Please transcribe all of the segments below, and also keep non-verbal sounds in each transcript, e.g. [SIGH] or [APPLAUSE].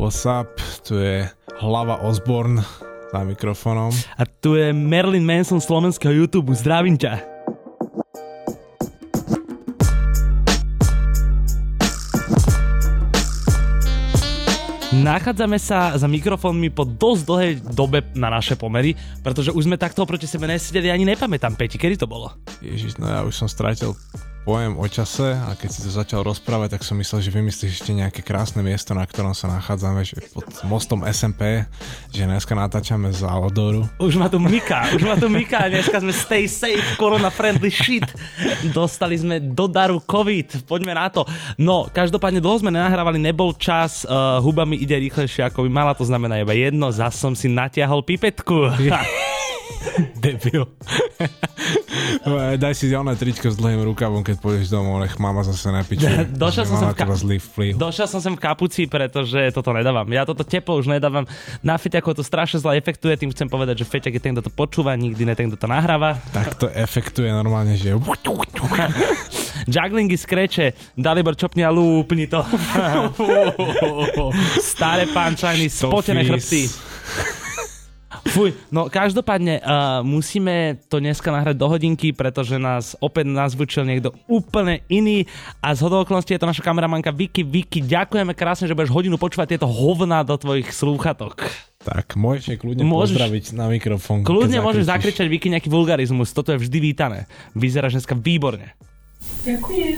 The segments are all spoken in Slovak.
What's up? Tu je hlava Osborne za mikrofónom. A tu je Merlin Manson slovenského YouTube. Zdravím ťa. Nachádzame sa za mikrofónmi po dosť dlhej dobe na naše pomery, pretože už sme takto oproti sebe nesedeli, ani nepamätám, Peti, kedy to bolo? Ježiš, no ja už som stratil pojem o čase a keď si to začal rozprávať, tak som myslel, že vymyslíš ešte nejaké krásne miesto, na ktorom sa nachádzame, že pod mostom SMP, že dneska natáčame z Alodoru. Už ma tu myká, už ma tu myká, dneska sme stay safe, corona friendly shit. Dostali sme do daru COVID, poďme na to. No, každopádne dlho sme nenahrávali, nebol čas, uh, huba mi ide rýchlejšie ako by mala, to znamená iba jedno, zas som si natiahol pipetku. [LAUGHS] Debil. Daj si oné tričko s dlhým rukavom, keď pôjdeš domov, nech mama zase napiče. [LAUGHS] Došiel som, sem v ka- zlý vplyv. Došiel som sem v kapuci, pretože toto nedávam. Ja toto teplo už nedávam. Na feťako to strašne zle efektuje, tým chcem povedať, že feťak je ten, kto to počúva, nikdy ne ten, kto to nahráva. Tak to efektuje normálne, že... [LAUGHS] Jugglingy skreče, Dalibor čopni a lúpni to. [LAUGHS] Staré pančajny, spotené chrbty. Fuj, no každopádne uh, musíme to dneska nahrať do hodinky, pretože nás opäť nazvučil niekto úplne iný a z okolností je to naša kameramanka Vicky. Vicky, ďakujeme krásne, že budeš hodinu počúvať tieto hovná do tvojich slúchatok. Tak, môžeš kľudne Môžeš- pozdraviť na mikrofón. Kľudne môžeš zakričať Vicky nejaký vulgarizmus, toto je vždy vítané. Vyzeráš dneska výborne. Ďakujem.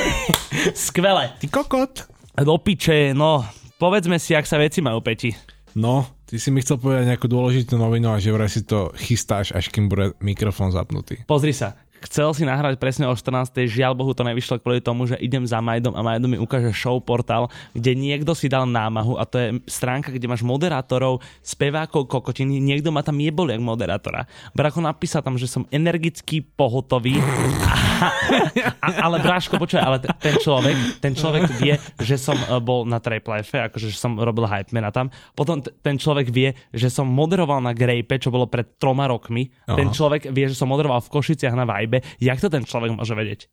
[LAUGHS] Skvelé. Ty kokot. Do piče, no, povedzme si, ak sa veci majú, Peti. No, ty si mi chcel povedať nejakú dôležitú novinu a že vraj si to chystáš, až kým bude mikrofón zapnutý. Pozri sa, chcel si nahrať presne o 14. Žiaľ Bohu to nevyšlo kvôli tomu, že idem za Majdom a Majdo mi ukáže show portál, kde niekto si dal námahu a to je stránka, kde máš moderátorov, spevákov, kokotiny, niekto ma tam jebol jak moderátora. Bracho napísal tam, že som energický, pohotový, a, ale Bráško, počuj, ale ten človek, ten človek vie, že som e, bol na Trape Life, akože že som robil hype mana tam. Potom t- ten človek vie, že som moderoval na Grape, čo bolo pred troma rokmi. Aha. Ten človek vie, že som moderoval v Košiciach na Vibe. Jak to ten človek môže vedieť?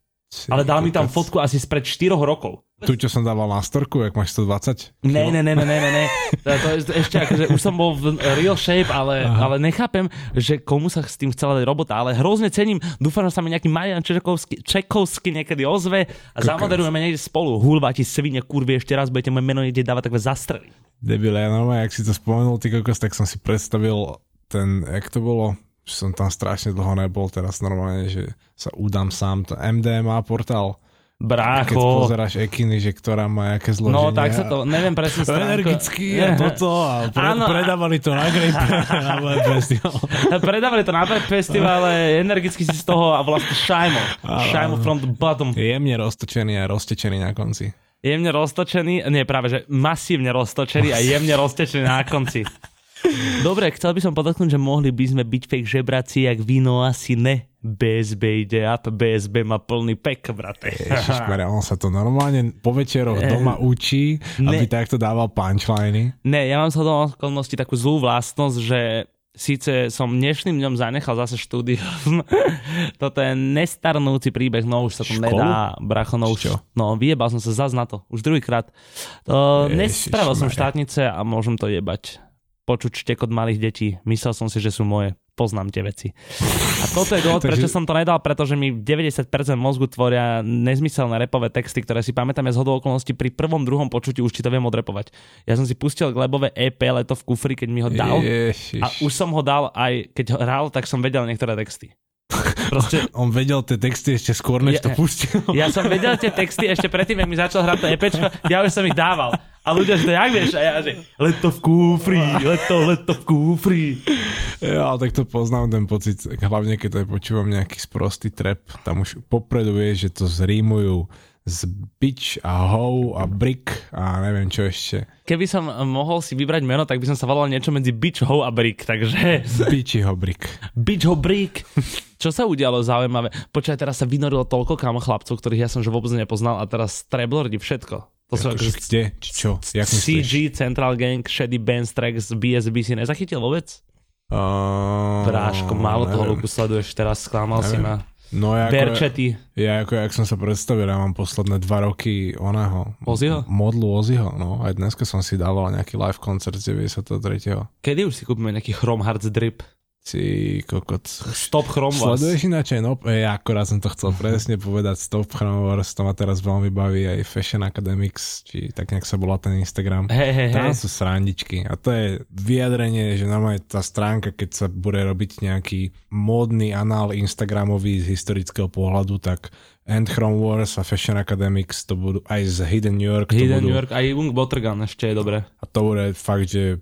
Ale dal mi tam fotku asi spred 4 rokov. Tu, čo som dával na storku, jak máš 120? Ne, ne, ne, ne, ne, ne. To, je ešte akože už som bol v real shape, ale, ale nechápem, že komu sa s tým chcela dať robota, ale hrozne cením. Dúfam, že sa mi nejaký Marian Čekovský, Čekovský niekedy ozve a Kokos. zamoderujeme niekde spolu. Hulva ti svine, kurvie, ešte raz budete moje meno niekde dávať takové zastrely. Debile, ja normálne, ak si to spomenul, ty kokos, tak som si predstavil ten, jak to bolo, som tam strašne dlho nebol, teraz normálne, že sa udám sám, to MDMA portál, keď Brácho. pozeráš ekiny, že ktorá má aké zloženie. No tak sa to, neviem presne stránku. Energický a toto a pre, Áno, a- predávali to na Grape na [LAUGHS] Festival. Predávali to na Pep festivale, energicky si z toho a vlastne šajmo. Šajmo from the bottom. Jemne roztočený a roztečený na konci. Jemne roztočený, nie práve, že masívne roztočený a jemne roztečený na konci. [LAUGHS] Dobre, chcel by som podotknúť, že mohli by sme byť fake žebraci, jak víno asi ne. BSB ide up, BSB má plný pek, brate. Ježišmarja, on sa to normálne po večeroch doma učí, aby Ne. takto dával punchliny. Ne, ja mám z toho okolnosti takú zlú vlastnosť, že síce som dnešným dňom zanechal zase štúdium. [LAUGHS] Toto je nestarnúci príbeh, no už sa to Školu? nedá, bracho, no Čo? už. No, vyjebal som sa zas na to, už druhýkrát. Ježišmarja. nespravil som štátnice a môžem to jebať. Počuť štekot malých detí. Myslel som si, že sú moje. Poznám tie veci. A toto je dôvod, [LAUGHS] prečo som to nedal, pretože mi 90% mozgu tvoria nezmyselné repové texty, ktoré si pamätám ja z hodou okolností pri prvom, druhom počutí už ti to viem odrepovať. Ja som si pustil Glebové EP Leto v kufri, keď mi ho dal. Ježiš. A už som ho dal aj keď hral, tak som vedel niektoré texty. Proste [LAUGHS] On vedel tie texty ešte skôr, než to Ja- pustil. [LAUGHS] ja som vedel tie texty ešte predtým, ak mi začal hrať to EPčko, ja už som ich dával. A ľudia, že to jak vieš? A ja, že leto v kúfri, leto, leto v kúfri. Ja, tak to poznám ten pocit, hlavne keď aj počúvam nejaký sprostý trap, tam už popredu vieš, že to zrímujú z bitch a hoe a brick a neviem čo ešte. Keby som mohol si vybrať meno, tak by som sa volal niečo medzi Bitch Ho a Brick, takže Bitchyho brick. Bitch Ho Brick. Čo sa udialo zaujímavé? Počkaj, teraz sa vynorilo toľko kamo chlapcov, ktorých ja som že vôbec nepoznal a teraz treblordi všetko. To sú Akože kde? Čo? Jak? CG, Central Gang, Shady Bands Track z BSB si nezachytil vôbec? Uh, Bráško, málo toho. Luku sleduješ, teraz sklamal si ma. No ja ako, Verčety. ja ako, jak som sa predstavil, ja mám posledné dva roky oného. Ozzyho? Modlu Ozzyho, no. Aj dneska som si dával nejaký live koncert z 93. Kedy už si kúpime nejaký Chrome Hearts drip? Si kokot. Stop Chrome Wars. Sleduješ ináč aj, no, ja akorát som to chcel [LAUGHS] presne povedať, Stop Chrome Wars, to ma teraz veľmi baví, aj Fashion Academics, či tak nejak sa volá ten Instagram. Hej, hej, Tam hej. sú srandičky a to je vyjadrenie, že normálne tá stránka, keď sa bude robiť nejaký módny anál Instagramový z historického pohľadu, tak End Chrome Wars a Fashion Academics to budú aj z Hidden New York, to Hidden budú, New York, aj Jung Bottergun ešte je dobre. a to bude fakt, že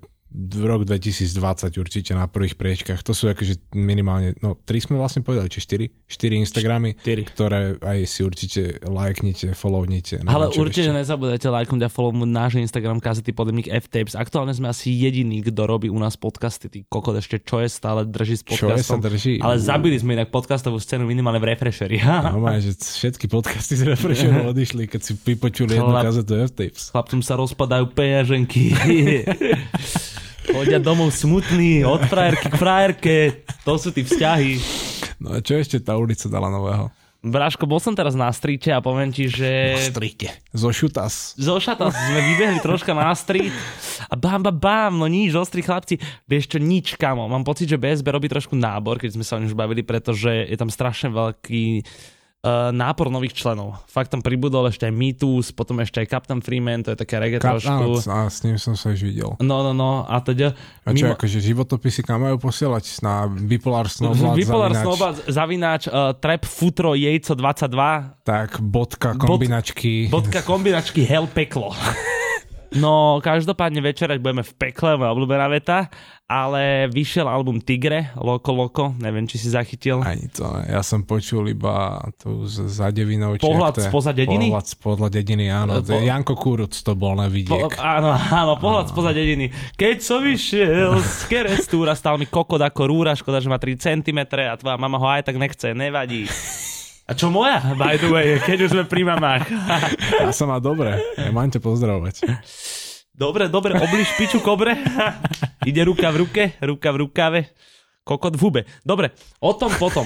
rok 2020 určite na prvých priečkach. To sú akože minimálne, no tri sme vlastne povedali, či štyri? Štyri Instagramy, Štyri. ktoré aj si určite lajknite, follownite. neviem, Ale určite ešte. nezabudajte lajknúť a follownúť náš Instagram kazety podemník F-Tapes. Aktuálne sme asi jediní, kto robí u nás podcasty. Ty kokot ešte čo je stále drží s Čo je sa podcastom. drží? Ale zabili sme inak podcastovú scénu minimálne v Refresheri. [LAUGHS] Normálne, že všetky podcasty z Refresheru [LAUGHS] odišli, keď si vypočuli jednu Chlap- kazetu F-Tapes. Chlapcom sa rozpadajú peňaženky. [LAUGHS] Chodia domov smutný, od frajerky k frajerke. To sú tí vzťahy. No a čo ešte tá ulica dala nového? Bráško, bol som teraz na strite a poviem ti, že Strite. Zo Šutas. zo šata sme vybehli troška na street a bam, bam, bam, no nič, ostrí chlapci. Vieš čo, nič, kamo. Mám pocit, že BSB robí trošku nábor, keď sme sa o už bavili, pretože je tam strašne veľký nápor nových členov. Fakt tam pribudol ešte aj Mitus, potom ešte aj Captain Freeman, to je také reggae Kap, trošku. áno, a s ním som sa už videl. No, no, no, a teda... A čo, akože životopisy kam majú posielať? Na Bipolar Snowblad Bipolar zavinač, Snowball, zavináč, uh, trap futro jejco 22, Tak, bodka, kombinačky. bodka [LAUGHS] kombinačky hell peklo. No, každopádne večerať budeme v pekle, moja obľúbená veta, ale vyšiel album Tigre, Loko Loko, neviem, či si zachytil. Ani to ne. Ja som počul iba z- za devinou. Pohľad je? spoza dediny? Pohľad spoza dediny, áno. Po- Po... Janko Kuruc to bol na Po, vidiek. áno, áno, pohľad spoza dediny. Keď som vyšiel z kerestúra, stal mi kokot ako rúra, škoda, že má 3 cm a tvoja mama ho aj tak nechce, nevadí. A čo moja, by the way, keď už sme pri mamách. Ja som má dobre. Ja mám ťa pozdravovať. [LAUGHS] Dobre, dobre, obliž piču kobre. [LAUGHS] Ide ruka v ruke, ruka v rukave. Kokot v hube. Dobre, o tom potom.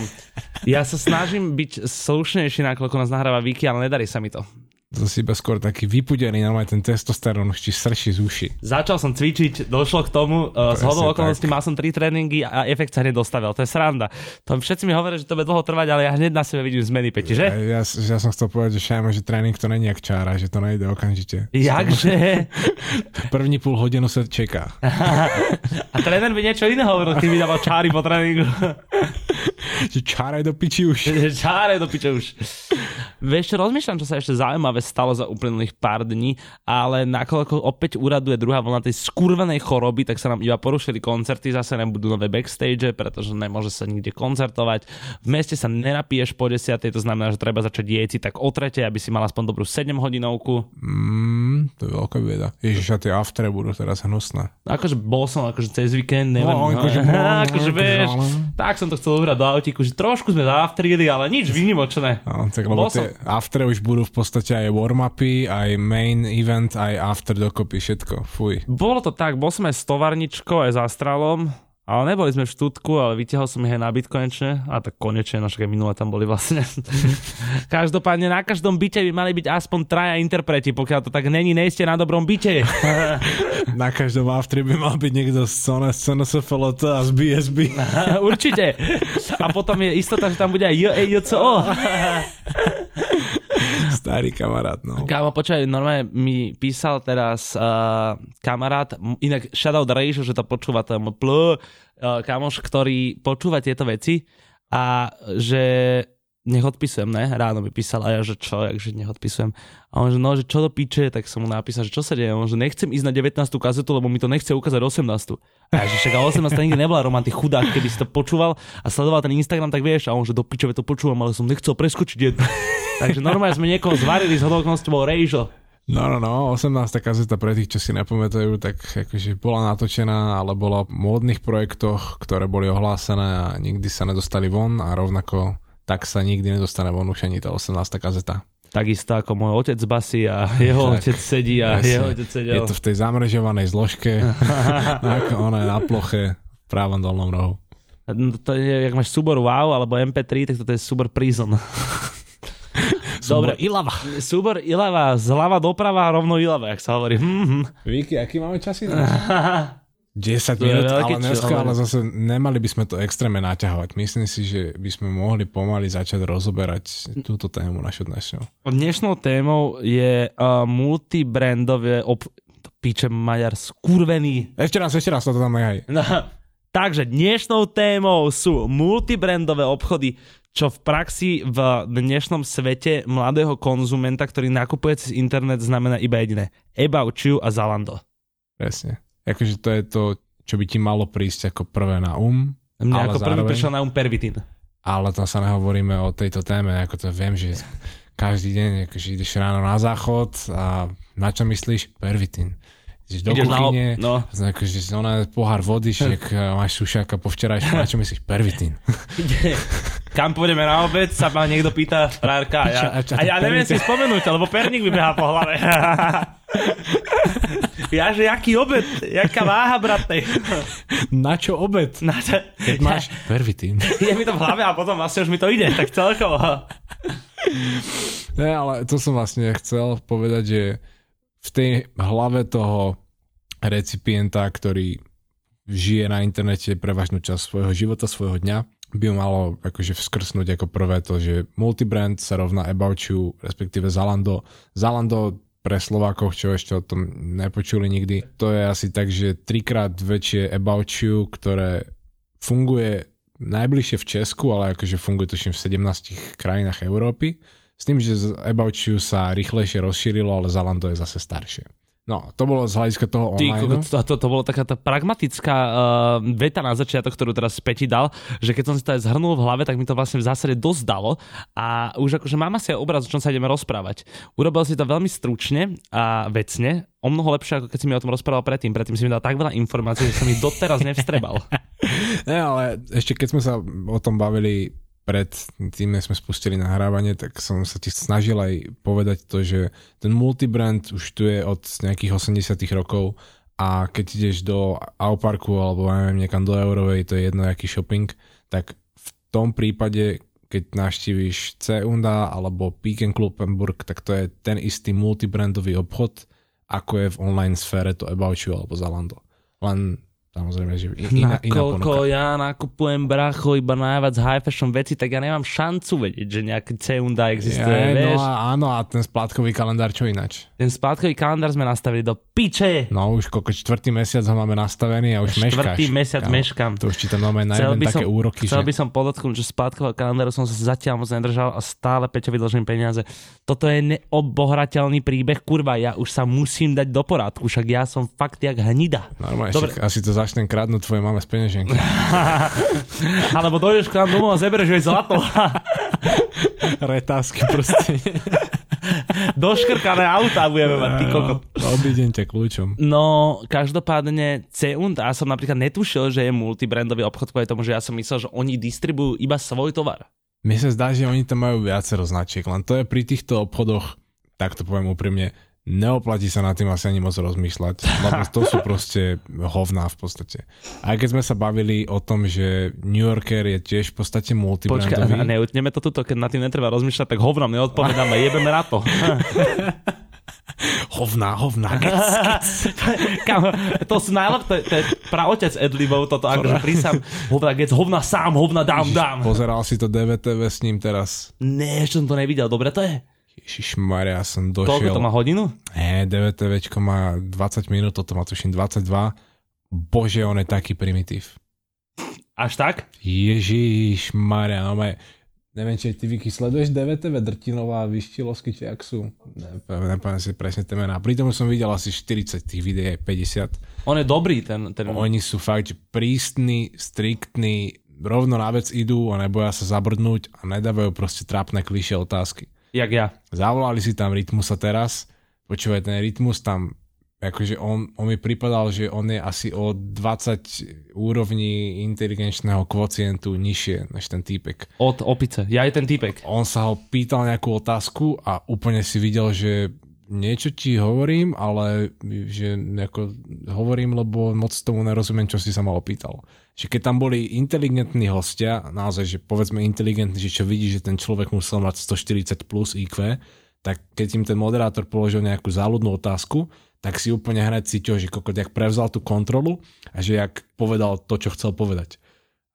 Ja sa snažím byť slušnejší, nakoľko nás nahráva Viki, ale nedarí sa mi to. To si iba skôr taký vypudený, normálne ten testosterón už ti srší z uši. Začal som cvičiť, došlo k tomu, uh, z hodou okolností mal som tri tréningy a efekt sa nedostavil. To je sranda. To všetci mi hovoria, že to bude dlho trvať, ale ja hneď na sebe vidím zmeny, Peti, že? Ja, ja, ja som chcel povedať, že šajme, že tréning to není jak čára, že to nejde okamžite. Jakže? [LAUGHS] První půl hodinu sa čeká. [LAUGHS] A tréner by niečo iné hovoril, keď mi dával čáry po tréningu. [LAUGHS] [LAUGHS] Že čáraj do piči už. [LAUGHS] Čáre do piče už. Vieš rozmýšľam, čo sa ešte zaujímavé stalo za uplynulých pár dní, ale nakoľko opäť uraduje druhá vlna tej skurvenej choroby, tak sa nám iba porušili koncerty, zase nebudú nové backstage, pretože nemôže sa nikde koncertovať. V meste sa nenapiješ po desiatej, to znamená, že treba začať jeci tak o tretej, aby si mal aspoň dobrú 7 hodinovku. Mm, to je veľká bieda. Ježiš, a tie aftere budú teraz hnusné. Akože bol som akože cez víkend, neviem. No, akože [LAUGHS] bol, akože akože vieš, tak som to chcel uhrať do autíku, že trošku sme zaaftrieli, ale nič výnimočné. No, tak lebo Bol som- tie aftere už budú v podstate aj warm-upy, aj main event, aj after dokopy, všetko. Fuj. Bolo to tak, bol som aj s tovarničkou, aj s Astralom, ale neboli sme v štútku, ale vytiahol som ich aj na byt konečne. A tak konečne, no však aj minule tam boli vlastne. [LAUGHS] Každopádne na každom byte by mali byť aspoň traja interpreti, pokiaľ to tak není, nejste na dobrom byte. [LAUGHS] Na každom aftere by mal byť niekto z Sona, z CNSFLT a z BSB. Určite. A potom je istota, že tam bude aj JEJCO. [LAUGHS] Starý kamarát, no. Kámo, počkaj, normálne mi písal teraz uh, kamarát, inak shoutout Rejšo, že to počúva tam pl, uh, kamoš, ktorý počúva tieto veci a že nech odpisujem, ne? Ráno mi písal a ja, že čo, jakže nech odpisujem. A on, že no, že čo do piče, tak som mu napísal, že čo sa deje. On, že nechcem ísť na 19. kazetu, lebo mi to nechce ukázať 18. A ja, že však ale 18. nikdy nebola Roman, ty chudák, keby si to počúval a sledoval ten Instagram, tak vieš. A on, že do pičove to počúvam, ale som nechcel preskočiť jednu. [LAUGHS] Takže normálne sme niekoho zvarili z hodoknosti, bol Rejžo. No, no, no, 18. kazeta pre tých, čo si nepamätajú, tak akože bola natočená, ale bola v módnych projektoch, ktoré boli ohlásené a nikdy sa nedostali von a rovnako tak sa nikdy nedostane von už ani tá 18. kazeta. Takisto ako môj otec basí a jeho Tak, otec sedí a presne. jeho otec sedel. Je to v tej zamrežovanej zložke, [LAUGHS] ako ona na ploche v právom dolnom rohu. No, To je, jak máš súbor WoW alebo MP3, tak toto je súbor Prison. [LAUGHS] Dobre, Ilava. súbor Ilava, zľava doprava, rovno Ilava, jak sa hovorí. Hm, hm. Viki, aký máme čas? [LAUGHS] 10 To je minút, veľký ale dneska, ale- zase nemali by sme to extrémne naťahovať. Myslím si, že by sme mohli pomaly začať rozoberať túto tému našu dnešnú. Dnešnou témou je uh, multibrandové ob... To Píče Maďar, skurvený. Ešte raz, ešte raz, toto tam nechaj. No, takže dnešnou témou sú multibrandové obchody, čo v praxi v dnešnom svete mladého konzumenta, ktorý nakupuje cez internet, znamená iba jediné. About you a Zalando. Presne. Akože to je to, čo by ti malo prísť ako prvé na um, Mne Ale ako prvý zároveň- prišiel na um pervitin. ale tam sa nehovoríme o tejto téme, ako to viem, že každý deň akože ideš ráno na záchod a na čo myslíš? Pervitin. Ideš do Ideš na kuchyne, no. akože ona pohár vody, však máš sušáka po včerajšku, na čo myslíš? Pervitin. Kam pôjdeme na obed, sa ma niekto pýta frárka. A ja, Čo- a čo a ja neviem si spomenúť, lebo perník mi behá po hlave. [LAUGHS] ja, že jaký obed, jaká váha, brate. Na čo obed? Na to, Keď máš pervitín. je mi to v hlave a potom vlastne už mi to ide, tak celkovo. Ne, ale to som vlastne chcel povedať, že v tej hlave toho recipienta, ktorý žije na internete prevažnú časť svojho života, svojho dňa, by malo akože vskrsnúť ako prvé to, že multibrand sa rovná About You, respektíve Zalando. Zalando pre Slovákov, čo ešte o tom nepočuli nikdy, to je asi tak, že trikrát väčšie About You, ktoré funguje najbližšie v Česku, ale akože funguje tuším v 17 krajinách Európy. S tým, že About You sa rýchlejšie rozšírilo, ale Zalando je zase staršie. No, to bolo z hľadiska toho Ty, online. to, to, to bolo taká tá pragmatická uh, veta na začiatok, ktorú teraz Peti dal, že keď som si to aj zhrnul v hlave, tak mi to vlastne v zásade dosť dalo a už akože mám asi aj obraz, o čom sa ideme rozprávať. Urobil si to veľmi stručne a vecne, o mnoho lepšie, ako keď si mi o tom rozprával predtým. Predtým si mi dal tak veľa informácií, že som ich doteraz nevstrebal. [LAUGHS] Ne, ale ešte keď sme sa o tom bavili pred tým, než sme spustili nahrávanie, tak som sa ti snažil aj povedať to, že ten multibrand už tu je od nejakých 80 rokov a keď ideš do Auparku alebo neviem, niekam do Eurovej, to je jedno, aký shopping, tak v tom prípade, keď navštívíš Ceunda alebo Peak Club Hamburg, tak to je ten istý multibrandový obchod, ako je v online sfére to About You alebo Zalando. Len samozrejme, že iná, iná Nakoľko ponuka. ja nakupujem bracho iba najviac high fashion veci, tak ja nemám šancu vedieť, že nejaký Ceunda existuje, Ja, vieš. no a áno, a ten splátkový kalendár čo ináč? Ten splátkový kalendár sme nastavili do piče. No už koľko čtvrtý mesiac ho máme nastavený a už meškáš. Štvrtý mesiac Kámo, meškám. To už ti tam máme najmä také som- úroky, Chcel že... by som podotknúť, že splátkového kalendáru som sa zatiaľ moc nedržal a stále Peťovi dlžím peniaze. Toto je neobohrateľný príbeh, kurva, ja už sa musím dať do porádku, však ja som fakt jak hnida. Normálne, Dobre. Asi to začnem kradnúť tvojej mame z peňaženky. [LAUGHS] Alebo dojdeš k nám domov a zeberieš jej zlato. [LAUGHS] Retázky proste. [LAUGHS] Doškrkané auta budeme mať, ty kokot. Obídem ťa kľúčom. No, každopádne Ceund, a som napríklad netušil, že je multibrandový obchod kvôli tomu, že ja som myslel, že oni distribujú iba svoj tovar. Mne sa zdá, že oni tam majú viacero značiek, len to je pri týchto obchodoch, tak to poviem úprimne, neoplatí sa nad tým asi ani moc rozmýšľať, lebo to sú proste hovná v podstate. Aj keď sme sa bavili o tom, že New Yorker je tiež v podstate Počkaj, multibrandový. a neutneme to tuto, keď nad tým netreba rozmýšľať, tak hovnom neodpovedáme, jebeme na to. [LAUGHS] Hovná, hovná. [LAUGHS] Kam, to sú najlepšie, to, to je praotec Edlibov, toto akože prísam, hovna gec, hovna sám, hovna dám, dám. Pozeral si to DVTV s ním teraz. Ne, ešte som to nevidel, dobre to je? Ježišmaria, ja som Koľko došiel. to má hodinu? Ne, DVTVčko má 20 minút, toto má tuším 22. Bože, on je taký primitív. Až tak? Ježiš Maria, no maj, neviem, či ty Vicky sleduješ DVTV, Drtinová, Vyštilovsky, či ak sú? Nepamätám si presne tie mená. Pritom som videl asi 40 tých videí, aj 50. On je dobrý, ten... ten... Oni sú fakt, prísni, striktní, rovno na vec idú a neboja sa zabrdnúť a nedávajú proste trápne klišé otázky. Jak ja. Zavolali si tam Rytmusa teraz, počúvaj, ten Rytmus tam, akože on, on mi pripadal, že on je asi o 20 úrovní inteligenčného kvocientu nižšie než ten týpek. Od opice. Ja je ten typek. On sa ho pýtal nejakú otázku a úplne si videl, že niečo ti hovorím, ale že ako hovorím, lebo moc tomu nerozumiem, čo si sa ma opýtal. Že keď tam boli inteligentní hostia, naozaj, že povedzme inteligentní, že čo vidí, že ten človek musel mať 140 plus IQ, tak keď im ten moderátor položil nejakú záľudnú otázku, tak si úplne hneď cítil, že kokot, jak prevzal tú kontrolu a že jak povedal to, čo chcel povedať.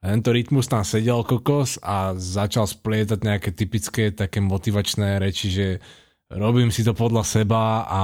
A tento rytmus tam sedel kokos a začal splietať nejaké typické také motivačné reči, že robím si to podľa seba a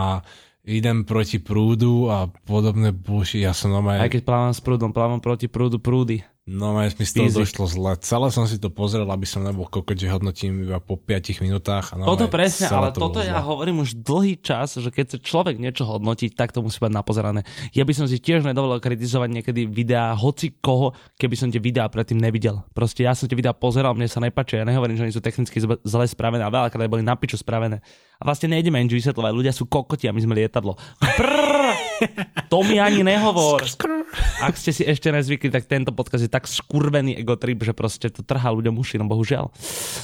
idem proti prúdu a podobné buši. Ja som normálne... Aj keď plávam s prúdom, plávam proti prúdu prúdy. No mi z toho došlo zle. Celé som si to pozrel, aby som nebol kokot, že hodnotím iba po 5 minútach. A toto presne, ale to toto ja zle. hovorím už dlhý čas, že keď sa človek niečo hodnotí, tak to musí mať napozerané. Ja by som si tiež nedovolil kritizovať niekedy videá hoci koho, keby som tie videá predtým nevidel. Proste ja som tie videá pozeral, mne sa nepáči, ja nehovorím, že oni sú technicky zle spravené a veľakrát boli na piču spravené. A vlastne nejdeme nič vysvetľovať, ľudia sú kokoti a my sme lietadlo. Prrr, to mi ani nehovor. Ak ste si ešte nezvykli, tak tento podcast je tak skurvený egotrip, že proste to trhá ľuďom uši, no bohužiaľ.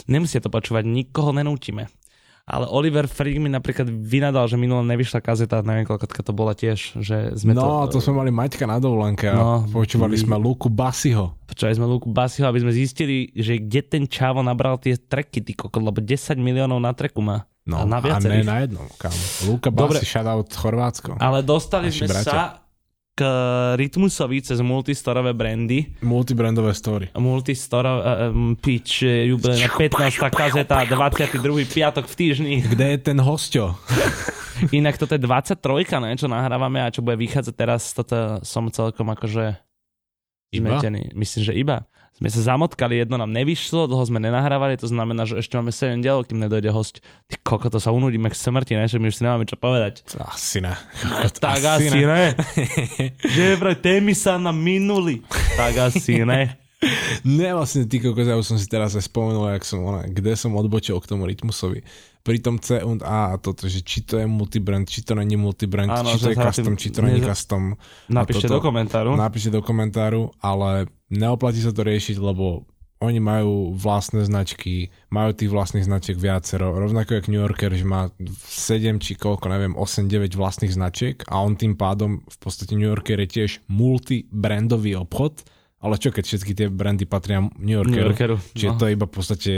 Nemusia to počúvať, nikoho nenútime. Ale Oliver Freak mi napríklad vynadal, že minulé nevyšla kazeta, neviem koľko to bola tiež, že sme no, to... to sme mali Maťka na dovolenke no, a počúvali sme Luku Basiho. Počúvali sme Luku Basiho, aby sme zistili, že kde ten čavo nabral tie treky, ty kokot, lebo 10 miliónov na treku má. No, a, na a ne na jednom, kam. Luka Basi, shoutout Chorvátsko. Ale dostali Naši sme bratia. sa k Rytmusovi cez multistorové brandy. Multibrandové story. Multistorové, um, pitch, jubilejná 15. kazeta, 22. piatok v týždni. Kde je ten hosťo? Inak toto je 23, ne, čo nahrávame a čo bude vychádzať teraz, toto som celkom akože zmetený. Myslím, že iba sme sa zamotkali, jedno nám nevyšlo, dlho sme nenahrávali, to znamená, že ešte máme 7 dielov, kým nedojde host. Ty koko, to sa unudíme k smrti, ne? že my už si nemáme čo povedať. Asi ne. [LAUGHS] tak asi, asi ne. [LAUGHS] že vraj témy sa nám minuli. Tak asi ne. Ne, vlastne ty kokos, ja už som si teraz aj spomenul, jak som, ona, kde som odbočil k tomu Rytmusovi pri tom C und A a toto, že či to je multibrand, či to není multibrand, Áno, či to je custom, či to není custom. Napíšte do komentáru. Napíšte do komentáru, ale neoplatí sa to riešiť, lebo oni majú vlastné značky, majú tých vlastných značiek viacero, rovnako jak New Yorker, že má 7 či koľko, neviem, 8-9 vlastných značiek a on tým pádom v podstate New Yorker je tiež multibrandový obchod, ale čo keď všetky tie brandy patria New Yorkeru, New Yorkeru čiže no. to je iba v podstate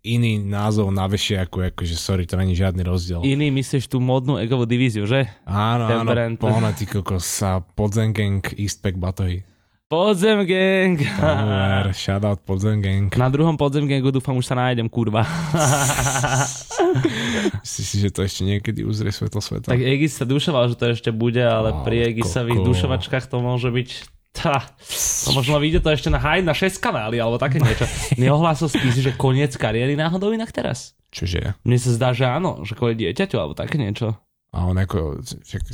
iný názov na vešie, ako, akože sorry, to není žiadny rozdiel. Iný myslíš tú modnú egovú divíziu, že? Áno, Ten áno, brand. pohľad, ty kokos sa Podzem Gang Eastpack Batohy. Podzem Gang. Power, [LAUGHS] shoutout Podzem Gang. Na druhom Podzem Gangu dúfam už sa nájdem, kurva. [LAUGHS] Myslíš si, že to ešte niekedy uzrie svetlo sveta? Tak Egis sa dušoval, že to ešte bude, ale oh, pri Egisových dušovačkách to môže byť tá, no možno vyjde to ešte na Hyde na 6 kanály alebo také niečo. Neohlásil si, že koniec kariéry náhodou inak teraz? Čože? Mne sa zdá, že áno, že kvôli dieťaťu alebo také niečo. A on ako,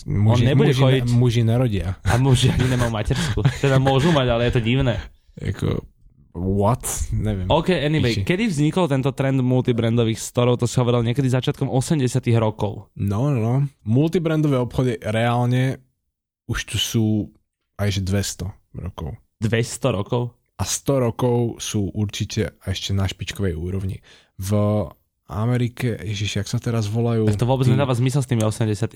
muži, on nebude muži, kojiť. muži nerodia. A muži ani nemajú matersku. Teda môžu mať, ale je to divné. Ako, what? Neviem. OK, anyway, Iši. kedy vznikol tento trend multibrandových storov? To si hovoril niekedy začiatkom 80 rokov. No, no, no. Multibrandové obchody reálne už tu sú aj že 200 rokov. 200 rokov? A 100 rokov sú určite ešte na špičkovej úrovni. V Amerike, ježiš, jak sa teraz volajú... Tak to vôbec tým... nedáva zmysel s tými 80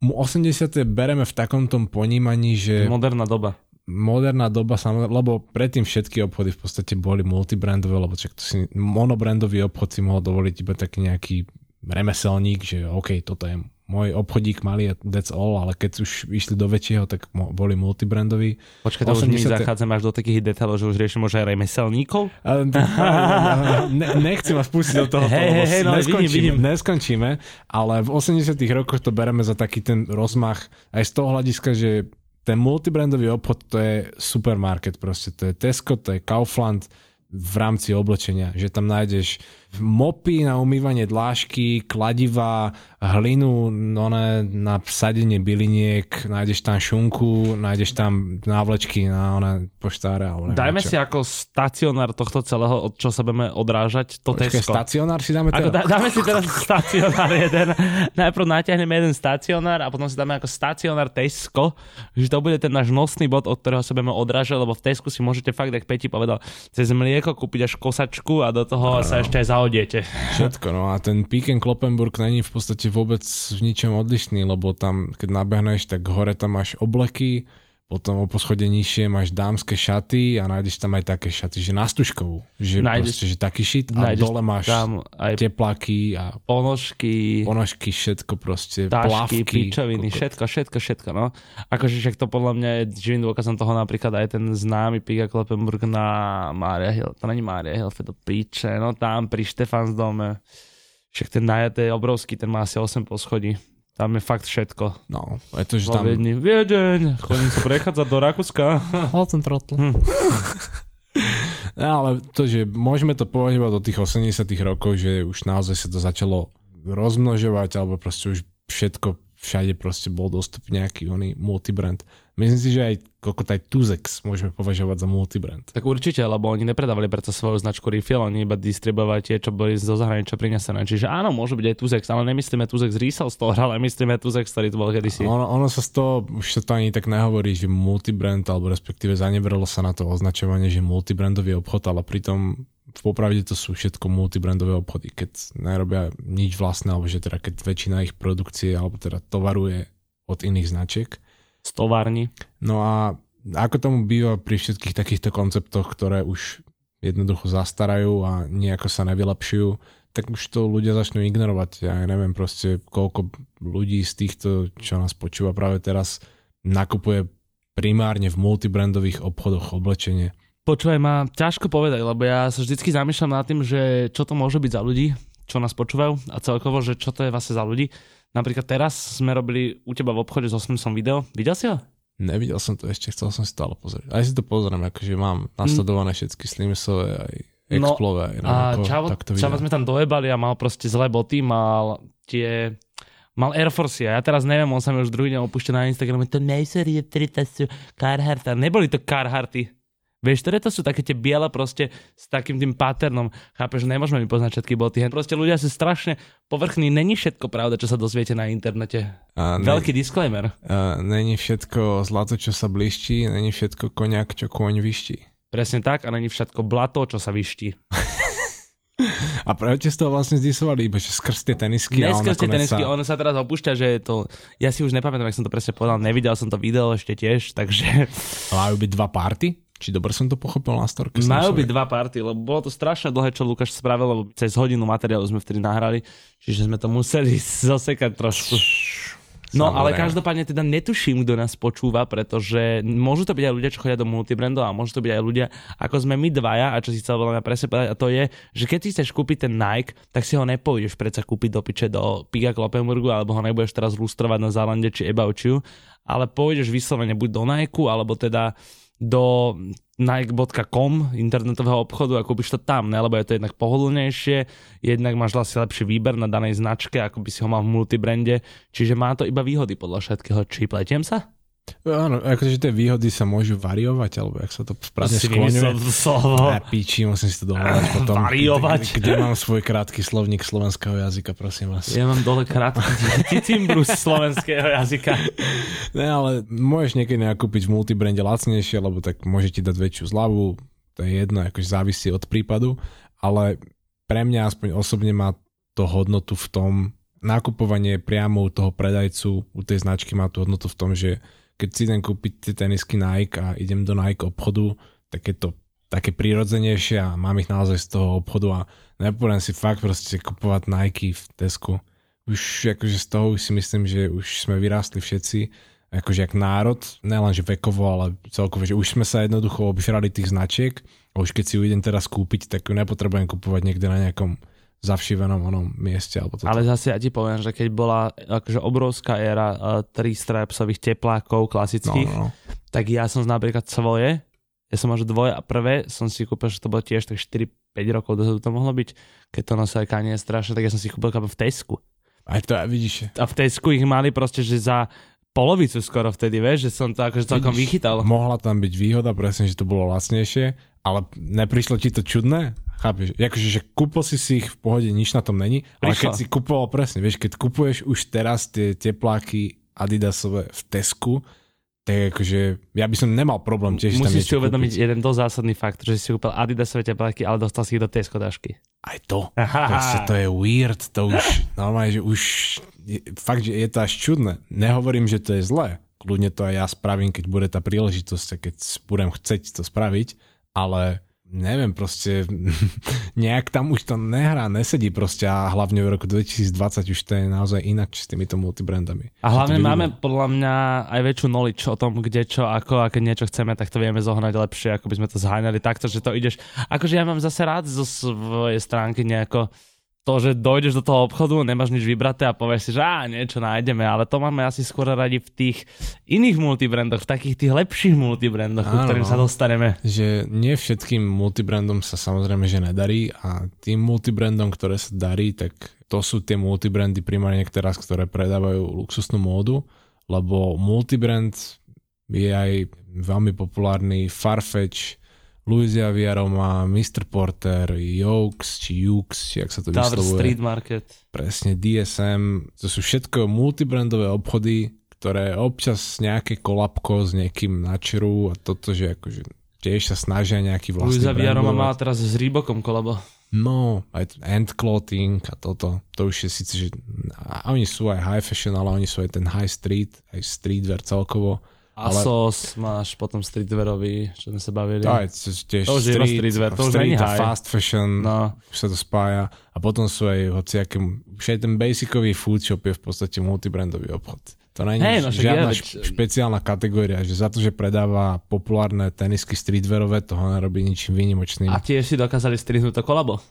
80 bereme v takom tom ponímaní, že... Moderná doba. Moderná doba, lebo predtým všetky obchody v podstate boli multibrandové, lebo čak to si monobrandový obchod si mohol dovoliť iba taký nejaký remeselník, že OK, toto je môj obchodík malý a that's all, ale keď už išli do väčšieho, tak boli multibrandoví. Počkaj, to 80... už my zachádzame až do takých detailov, že už riešime možno aj remeselníkov? [LAUGHS] [LAUGHS] ne, nechcem vás pustiť do toho, hey, hey, hey, no, neskončíme, vidím, vidím. neskončíme, ale v 80 rokoch to bereme za taký ten rozmach aj z toho hľadiska, že ten multibrandový obchod to je supermarket proste, to je Tesco, to je Kaufland v rámci oblečenia, že tam nájdeš mopy na umývanie dlášky, kladiva, hlinu no ne, na sadenie byliniek, nájdeš tam šunku, nájdeš tam návlečky na one poštáre. Alebo Dajme čo. si ako stacionár tohto celého, od čo sa budeme odrážať, to Počkej, Tesco. stacionár si dáme teraz? Ako, dáme si teraz stacionár jeden. [LAUGHS] Najprv natiahneme jeden stacionár a potom si dáme ako stacionár Tesco, že to bude ten náš nosný bod, od ktorého sa budeme odrážať, lebo v Tesku si môžete fakt, ak Peti povedal, cez mlieko kúpiť až kosačku a do toho no. sa ešte aj zaodiete. Všetko, no a ten Piken Kloppenburg není v podstate vôbec v ničom odlišný, lebo tam, keď nabehneš, tak hore tam máš obleky, potom o poschode nižšie máš dámske šaty a nájdeš tam aj také šaty, že na stužkovú. Že nájdeš, proste, že taký šit a dole máš tam aj tepláky a ponožky, ponožky, všetko proste, tášky, pičoviny, všetko, všetko, všetko, no. Akože však to podľa mňa je živým dôkazom toho napríklad aj ten známy Piga Kloppenburg na Mária Hill, to není Mária Hill, to piče, no tam pri Štefans dome. Však ten najatý je obrovský, ten má asi 8 poschodí. Tam je fakt všetko. No, pretože tam... Viedni. Viedeň, chodím sa prechádzať do Rakúska. [LAUGHS] ten trotl. Hm. no, ale to, že môžeme to považovať do tých 80 rokov, že už naozaj sa to začalo rozmnožovať, alebo proste už všetko všade proste bol dostupný nejaký oný multibrand. Myslím si, že aj koľko aj Tuzex môžeme považovať za multibrand. Tak určite, lebo oni nepredávali preto svoju značku Refill, oni iba distribuovali tie, čo boli zo zahraničia prinesené. Čiže áno, môže byť aj Tuzex, ale nemyslíme Tuzex Resell Store, [LAUGHS] ale myslíme Tuzex, ktorý tu bol kedysi. Ono, ono sa z toho, už sa to ani tak nehovorí, že multibrand, alebo respektíve zanebralo sa na to označovanie, že multibrandový obchod, ale pritom v popravde to sú všetko multibrandové obchody, keď nerobia nič vlastné, alebo že teda keď väčšina ich produkcie, alebo teda tovaru je od iných značiek, z továrni. No a ako tomu býva pri všetkých takýchto konceptoch, ktoré už jednoducho zastarajú a nejako sa nevylepšujú, tak už to ľudia začnú ignorovať. Ja neviem proste, koľko ľudí z týchto, čo nás počúva práve teraz, nakupuje primárne v multibrandových obchodoch oblečenie. Počúvaj ma, ťažko povedať, lebo ja sa vždycky zamýšľam nad tým, že čo to môže byť za ľudí, čo nás počúvajú a celkovo, že čo to je vlastne za ľudí. Napríklad teraz sme robili u teba v obchode s Osmsom video. Videl si ho? Nevidel som to ešte, chcel som si to ale pozrieť. Aj si to pozriem, akože mám nasledované všetky Slimsové aj Explové. No, a Čavo, Čavo sme tam dojebali a mal proste zlé boty, mal tie mal Air Force a ja teraz neviem, on sa mi už druhý deň opúšťa na Instagrame, to nejsú to sú Carhartt, neboli to Carharty. Vieš, ktoré to sú také tie biele proste s takým tým patternom. Chápeš, nemôžeme mi poznať všetky boty. Proste ľudia sú strašne povrchní. Není všetko pravda, čo sa dozviete na internete. A Veľký ne, disclaimer. A není všetko zlato, čo sa bliští, není všetko koniak, čo kôň vyští. Presne tak a není všetko blato, čo sa vyští. [LAUGHS] A prečo ste to vlastne zdisovali, iba že skrz tie tenisky? Ne, skrz tie tenisky, sa... ono sa teraz opúšťa, že je to, ja si už nepamätám, jak som to presne povedal, nevidel som to video ešte tiež, takže... Majú byť dva party? Či dobre som to pochopil na storke? Majú byť dva party, lebo bolo to strašne dlhé, čo Lukáš spravil, lebo cez hodinu materiálu sme vtedy nahrali, čiže sme to museli [LAUGHS] zosekať trošku. No Samozrejme. ale každopádne teda netuším, kto nás počúva, pretože môžu to byť aj ľudia, čo chodia do multibrandov a môžu to byť aj ľudia, ako sme my dvaja a čo si chcel veľmi presne povedať a to je, že keď si chceš kúpiť ten Nike, tak si ho nepôjdeš predsa kúpiť do piče do Piga Kloppenburgu alebo ho nebudeš teraz lustrovať na Zalande či Ebaučiu, ale pôjdeš vyslovene buď do Nike alebo teda do Nike.com internetového obchodu a kúpiš to tam, ne? lebo je to jednak pohodlnejšie, jednak máš vlastne lepší výber na danej značke, ako by si ho mal v multibrande, čiže má to iba výhody podľa všetkého. Či pletiem sa? Áno, akože tie výhody sa môžu variovať, alebo jak sa to správne skloňuje. Ja píči, musím si to dohľadať [LAUGHS] potom. Variovať? Kde, kde mám svoj krátky slovník slovenského jazyka, prosím vás. Ja mám dole krátky [LAUGHS] cimbrus slovenského jazyka. Ne, ale môžeš niekedy nakúpiť v multibrande lacnejšie, lebo tak môže ti dať väčšiu zľavu, to je jedno, akože závisí od prípadu, ale pre mňa aspoň osobne má to hodnotu v tom, nakupovanie priamo u toho predajcu, u tej značky má tú hodnotu v tom, že keď si idem kúpiť tie tenisky Nike a idem do Nike obchodu, tak je to také prirodzenejšie a mám ich naozaj z toho obchodu a nepôjdem si fakt proste kupovať Nike v Tesku. Už akože z toho si myslím, že už sme vyrástli všetci, akože jak národ, že vekovo, ale celkovo, že už sme sa jednoducho obžrali tých značiek a už keď si ju idem teraz kúpiť, tak ju nepotrebujem kupovať niekde na nejakom zavšivenom onom mieste. Alebo toto. Ale zase ja ti poviem, že keď bola akože obrovská éra uh, tristrapsových teplákov klasických, no, no, no. tak ja som napríklad svoje, ja som možno dvoje a prvé som si kúpil, že to bolo tiež tak 4-5 rokov dozadu to mohlo byť, keď to nosili Kanye strašne, tak ja som si kúpil v Tesku. Aj to, vidíš. A v Tesku ich mali proste, že za polovicu skoro vtedy, vieš, že som to akože celkom vidíš, vychytal. Mohla tam byť výhoda, presne, že to bolo lacnejšie, ale neprišlo ti to čudné? Chápeš? Akože, že kúpil si si ich v pohode, nič na tom není, ale keď si kupoval presne, vieš, keď kupuješ už teraz tie tepláky Adidasové v Tesku, tak akože ja by som nemal problém tiež tam Musíš si niečo uvedomiť kúpiť. jeden dosť zásadný fakt, že si kúpil Adidasové tepláky, ale dostal si ich do tej skodašky. Aj to. [LAUGHS] Proste to je weird, to už normálne, že už fakt, že je to až čudné. Nehovorím, že to je zlé. Kľudne to aj ja spravím, keď bude tá príležitosť a keď budem chceť to spraviť, ale neviem, proste [LAUGHS] nejak tam už to nehrá, nesedí proste a hlavne v roku 2020 už to je naozaj inak s týmito multibrandami. A hlavne máme podľa mňa aj väčšiu knowledge o tom, kde čo, ako a keď niečo chceme, tak to vieme zohnať lepšie, ako by sme to zháňali takto, že to ideš. Akože ja mám zase rád zo svojej stránky nejako to, že dojdeš do toho obchodu, nemáš nič vybraté a povieš si, že á, niečo nájdeme, ale to máme asi skôr radi v tých iných multibrandoch, v takých tých lepších multibrandoch, ku Áno, ktorým sa no. dostaneme. že nie všetkým multibrandom sa samozrejme, že nedarí a tým multibrandom, ktoré sa darí, tak to sú tie multibrandy primárne teraz, ktoré predávajú luxusnú módu, lebo multibrand je aj veľmi populárny Farfetch, Louisia Viaroma, Mr. Porter, Yokes, či Jux, či jak sa to Tower vyslovuje. Street Market. Presne DSM, to sú všetko multibrandové obchody, ktoré občas nejaké kolabko s niekým načrú a toto, že akože tiež sa snažia nejaký vlastný Luisa Viaroma brand má teraz s Reebokom kolabo. No, aj end clothing a toto, to už je síce, že a oni sú aj high fashion, ale oni sú aj ten high street, aj streetwear celkovo. Ale- Asos máš potom streetwearový, čo sme sa bavili. To je tiež To už je street, streetwear, to už street není a fast fashion, No, už sa to spája. A potom sú aj hociaké, už aj ten basicový food shop je v podstate multibrandový obchod. To Hej, je no žiadna je, špe- veď- špeciálna kategória, že za to, že predáva populárne tenisky streetwearové, toho nerobí ničím výnimočným. a tiež si dokázali strihnúť to kolabo.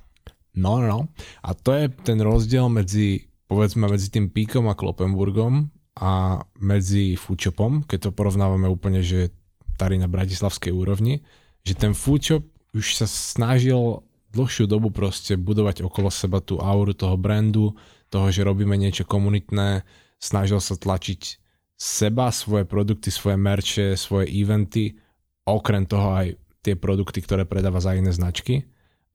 No, no, no. A to je ten rozdiel medzi, povedzme, medzi tým Píkom a Kloppenburgom a medzi foodshopom, keď to porovnávame úplne, že tady na bratislavskej úrovni, že ten foodshop už sa snažil dlhšiu dobu proste budovať okolo seba tú auru toho brandu, toho, že robíme niečo komunitné, snažil sa tlačiť seba, svoje produkty, svoje merče, svoje eventy, okrem toho aj tie produkty, ktoré predáva za iné značky.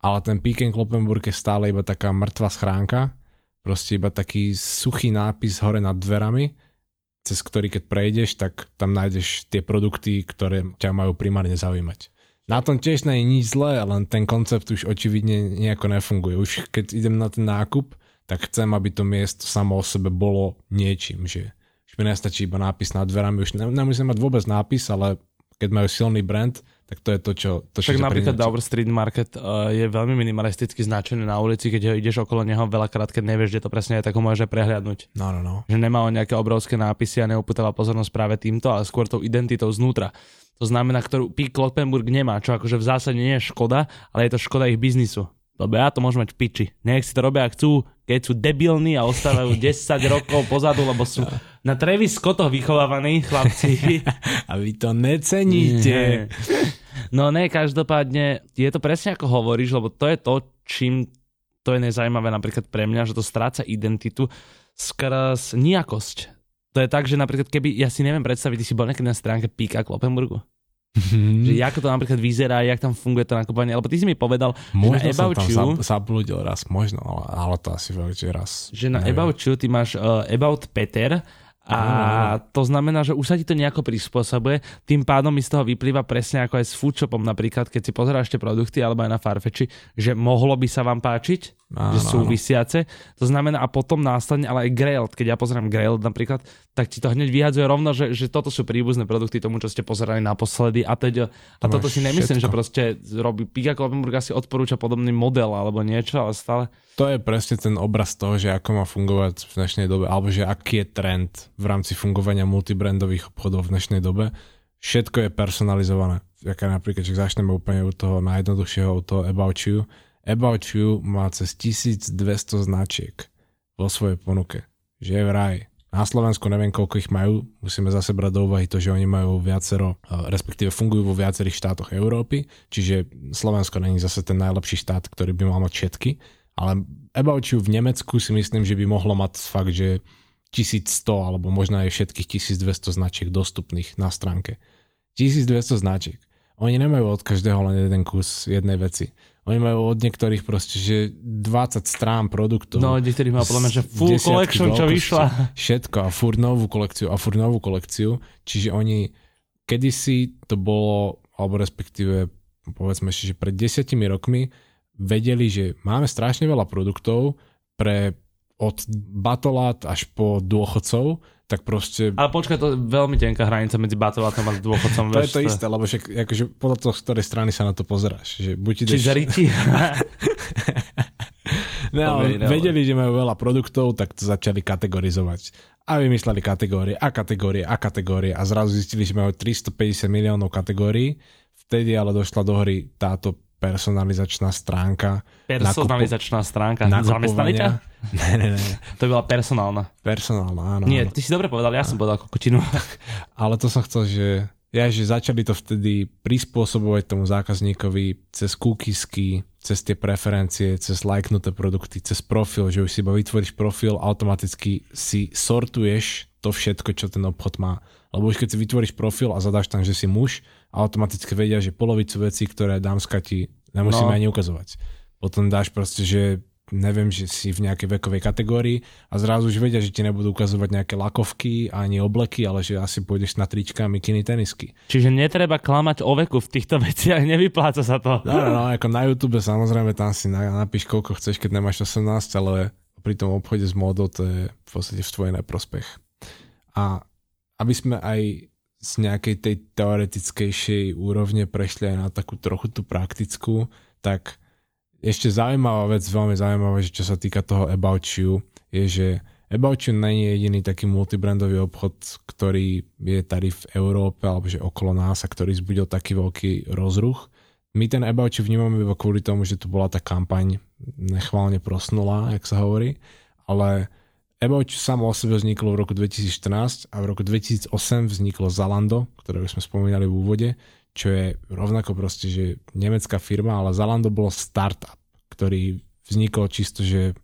Ale ten Peek Kloppenburg je stále iba taká mŕtva schránka, proste iba taký suchý nápis hore nad dverami, cez ktorý keď prejdeš, tak tam nájdeš tie produkty, ktoré ťa majú primárne zaujímať. Na tom tiež nie je nič zlé, len ten koncept už očividne nejako nefunguje. Už keď idem na ten nákup, tak chcem, aby to miesto samo o sebe bolo niečím, že už mi nestačí iba nápis nad dverami, už ne- nemusím mať vôbec nápis, ale keď majú silný brand, tak to je to, čo... To, čo ťa napríklad. Dover Street Market uh, je veľmi minimalisticky značený na ulici, keď ho ideš okolo neho veľakrát, keď nevieš, kde to presne je, tak ho môže prehliadnúť. No, no, no. Že nemá on nejaké obrovské nápisy a neuputáva pozornosť práve týmto, ale skôr tou identitou znútra. To znamená, ktorú Peak Kloppenburg nemá, čo akože v zásade nie je škoda, ale je to škoda ich biznisu. Dobre, ja to môžem mať v piči. Nech si to robia, ak chcú, keď sú debilní a ostávajú [LAUGHS] 10 rokov pozadu, lebo sú na Travis Scottoch vychovávaní chlapci. [LAUGHS] A vy to neceníte. No ne, každopádne je to presne ako hovoríš, lebo to je to, čím to je nezajímavé napríklad pre mňa, že to stráca identitu skrz nejakosť. To je tak, že napríklad keby, ja si neviem predstaviť, ty si bol niekedy na stránke Píka Kloppenburgu. Mhm. Že ako to napríklad vyzerá, jak tam funguje to nakupovanie, lebo ty si mi povedal, Možno že na som About tam You, zab- zabludil raz, možno, ale, ale to asi veľmi, že raz. že na neviem. About You ty máš uh, About Peter a to znamená, že už sa ti to nejako prispôsobuje, tým pádom mi z toho vyplýva presne ako aj s foodshopom napríklad, keď si pozeráš tie produkty alebo aj na Farfetchi, že mohlo by sa vám páčiť, Áno, že súvisiace. To znamená a potom následne, ale aj Grail, keď ja pozerám Grail napríklad, tak ti to hneď vyhadzuje rovno, že, že toto sú príbuzné produkty tomu, čo ste pozerali naposledy a teď, a To toto si nemyslím, všetko. že proste robí Pika Kloppenburg asi odporúča podobný model alebo niečo, ale stále To je presne ten obraz toho, že ako má fungovať v dnešnej dobe, alebo že aký je trend v rámci fungovania multibrandových obchodov v dnešnej dobe. Všetko je personalizované. Aká napríklad, že začneme úplne u toho najjednoduchšieho, u toho About You. About You má cez 1200 značiek vo svojej ponuke. Že je vraj. Na Slovensku neviem, koľko ich majú. Musíme zase brať do úvahy to, že oni majú viacero, eh, respektíve fungujú vo viacerých štátoch Európy, čiže Slovensko není zase ten najlepší štát, ktorý by mal mať všetky. Ale About You v Nemecku si myslím, že by mohlo mať fakt, že 1100 alebo možno aj všetkých 1200 značiek dostupných na stránke. 1200 značiek. Oni nemajú od každého len jeden kus jednej veci. Oni majú od niektorých proste, že 20 strán produktov. no, niektorých má podľa mňa, že full collection, čo vyšla. [LAUGHS] Všetko a furt novú kolekciu a furt novú kolekciu. Čiže oni kedysi to bolo, alebo respektíve povedzme si, že pred desiatimi rokmi vedeli, že máme strašne veľa produktov pre od batolát až po dôchodcov, tak proste... Ale počkaj, to je veľmi tenká hranica medzi batolátom a dôchodcom. to je to isté, lebo však akože podľa toho, z ktorej strany sa na to pozeráš. Že buď Či zriti? [LAUGHS] no, ale vedeli, že majú veľa produktov, tak to začali kategorizovať. A vymysleli kategórie a kategórie a kategórie a zrazu zistili, že majú 350 miliónov kategórií. Vtedy ale došla do hry táto personalizačná stránka. Personalizačná stránka? Zamestnali ťa? Ne, ne, ne. To bola personálna. Personálna, áno. Nie, ty si dobre povedal, ja som povedal kokotinu. [LAUGHS] Ale to som chcel, že ja, že začali to vtedy prispôsobovať tomu zákazníkovi cez cookiesky, cez tie preferencie, cez lajknuté produkty, cez profil, že už si iba vytvoríš profil, automaticky si sortuješ to všetko, čo ten obchod má. Lebo už keď si vytvoríš profil a zadáš tam, že si muž, automaticky vedia, že polovicu vecí, ktoré dámska ti nemusíme no. ani ukazovať. Potom dáš proste, že neviem, že si v nejakej vekovej kategórii a zrazu už vedia, že ti nebudú ukazovať nejaké lakovky ani obleky, ale že asi pôjdeš na trička, mikiny, tenisky. Čiže netreba klamať o veku v týchto [LAUGHS] veciach, nevypláca sa to. No, no, no ako na YouTube samozrejme tam si napíš koľko chceš, keď nemáš 18, ale pri tom obchode s módou to je v podstate v tvoj neprospech. A aby sme aj z nejakej tej teoretickejšej úrovne prešli aj na takú trochu tú praktickú, tak ešte zaujímavá vec, veľmi zaujímavá, že čo sa týka toho About You, je, že About You nie je jediný taký multibrandový obchod, ktorý je tady v Európe alebo že okolo nás a ktorý zbudil taký veľký rozruch. My ten About You vnímame iba kvôli tomu, že tu bola tá kampaň nechválne prosnula, jak sa hovorí, ale You samo o sebe vzniklo v roku 2014 a v roku 2008 vzniklo Zalando, ktoré už sme spomínali v úvode, čo je rovnako proste, že nemecká firma, ale Zalando bolo startup, ktorý vznikol čisto, že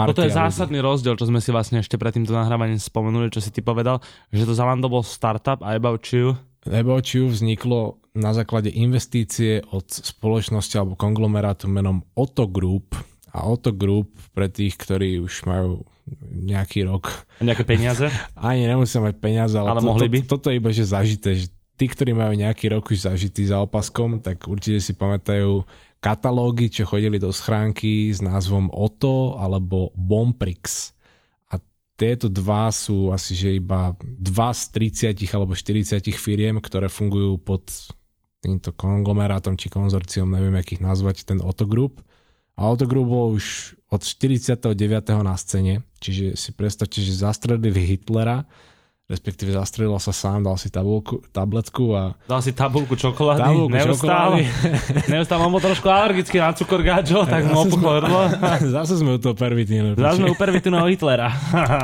toto je zásadný ľudí. rozdiel, čo sme si vlastne ešte pred týmto nahrávaním spomenuli, čo si ty povedal, že to Zalando bol startup a About You About You vzniklo na základe investície od spoločnosti alebo konglomerátu menom Otto Group a Otto Group pre tých, ktorí už majú nejaký rok. A nejaké peniaze? [LAUGHS] Ani nemusia mať peniaze, ale, ale to, mohli by? To, toto je iba, že zažité. Že tí, ktorí majú nejaký rok už zažitý za opaskom, tak určite si pamätajú katalógy, čo chodili do schránky s názvom Oto alebo Bomprix. A tieto dva sú asi, že iba dva z 30 alebo 40 firiem, ktoré fungujú pod týmto konglomerátom či konzorciom, neviem, akých nazvať, ten Otto Group. A Otto Group bol už od 49. na scéne, čiže si predstavte, že zastredili Hitlera, respektíve zastrelil sa sám, dal si tabulku, tabletku a... Dal si tabulku čokolády, tabulku neustále. Čokolády. [LAUGHS] neustále, bol trošku alergický na cukor gáčo, tak mu opuchlo hrdlo. [LAUGHS] Zase sme u toho pervitínu. Zase sme u pervitínu Hitlera.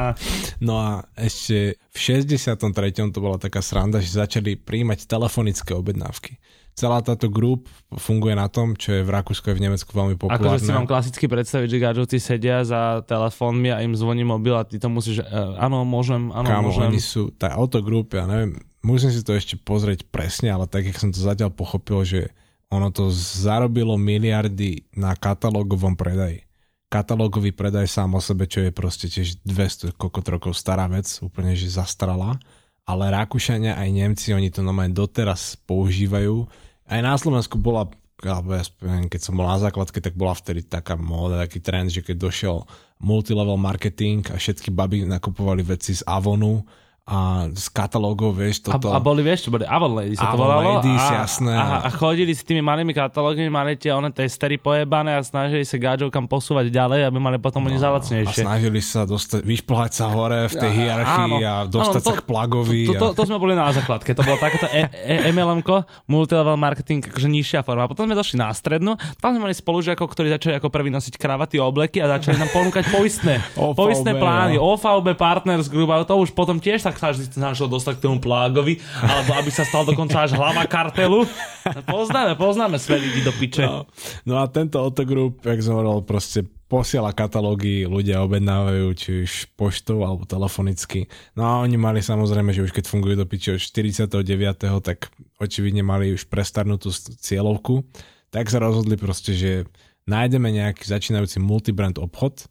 [LAUGHS] no a ešte v 63. to bola taká sranda, že začali príjmať telefonické objednávky celá táto grup funguje na tom, čo je v Rakúsku a v Nemecku veľmi populárne. Akože si mám klasicky predstaviť, že gadžovci sedia za telefónmi a im zvoní mobil a ty to musíš, uh, áno, môžem, áno, Kámo, môžem. oni sú, tá autogrup, ja neviem, musím si to ešte pozrieť presne, ale tak, jak som to zatiaľ pochopil, že ono to zarobilo miliardy na katalógovom predaji. Katalógový predaj sám o sebe, čo je proste tiež 200 kokot rokov stará vec, úplne že zastrala ale Rakúšania aj Nemci, oni to normálne doteraz používajú. Aj na Slovensku bola, alebo ja spomínam, keď som bol na základke, tak bola vtedy taká móda, taký trend, že keď došiel multilevel marketing a všetky baby nakupovali veci z Avonu, a z katalógov, vieš, toto... A, a boli, vieš, čo boli Avon Ladies, sa to volalo. Ladies, a, jasné. A, a, chodili s tými malými katalógmi, mali tie one testery pojebané a snažili sa gáčov kam posúvať ďalej, aby mali potom no, oni zalacnejšie. A snažili sa dostať, vyšplhať sa hore v tej hierarchii a dostať áno, to, sa k plagovi. To, to, to, to, sme boli na základke, to bolo takéto e, e, MLM-ko, multilevel marketing, akože nižšia forma. A potom sme došli na strednú, tam sme mali spolužiakov, ktorí začali ako prvý nosiť kravaty, obleky a začali nám ponúkať poistné, [LAUGHS] poistné plány. OVB Partners Group, to už potom tiež tak sa snažil dostať k tomu plágovi, alebo aby sa stal dokonca až hlava kartelu. Poznáme, poznáme svet ľudí do piče. No, no a tento Autogroup, jak som hovoril, proste posiela katalógy, ľudia objednávajú, či už poštou alebo telefonicky. No a oni mali samozrejme, že už keď fungujú do piče od 49. tak očividne mali už prestarnutú cieľovku. Tak sa rozhodli proste, že nájdeme nejaký začínajúci multibrand obchod,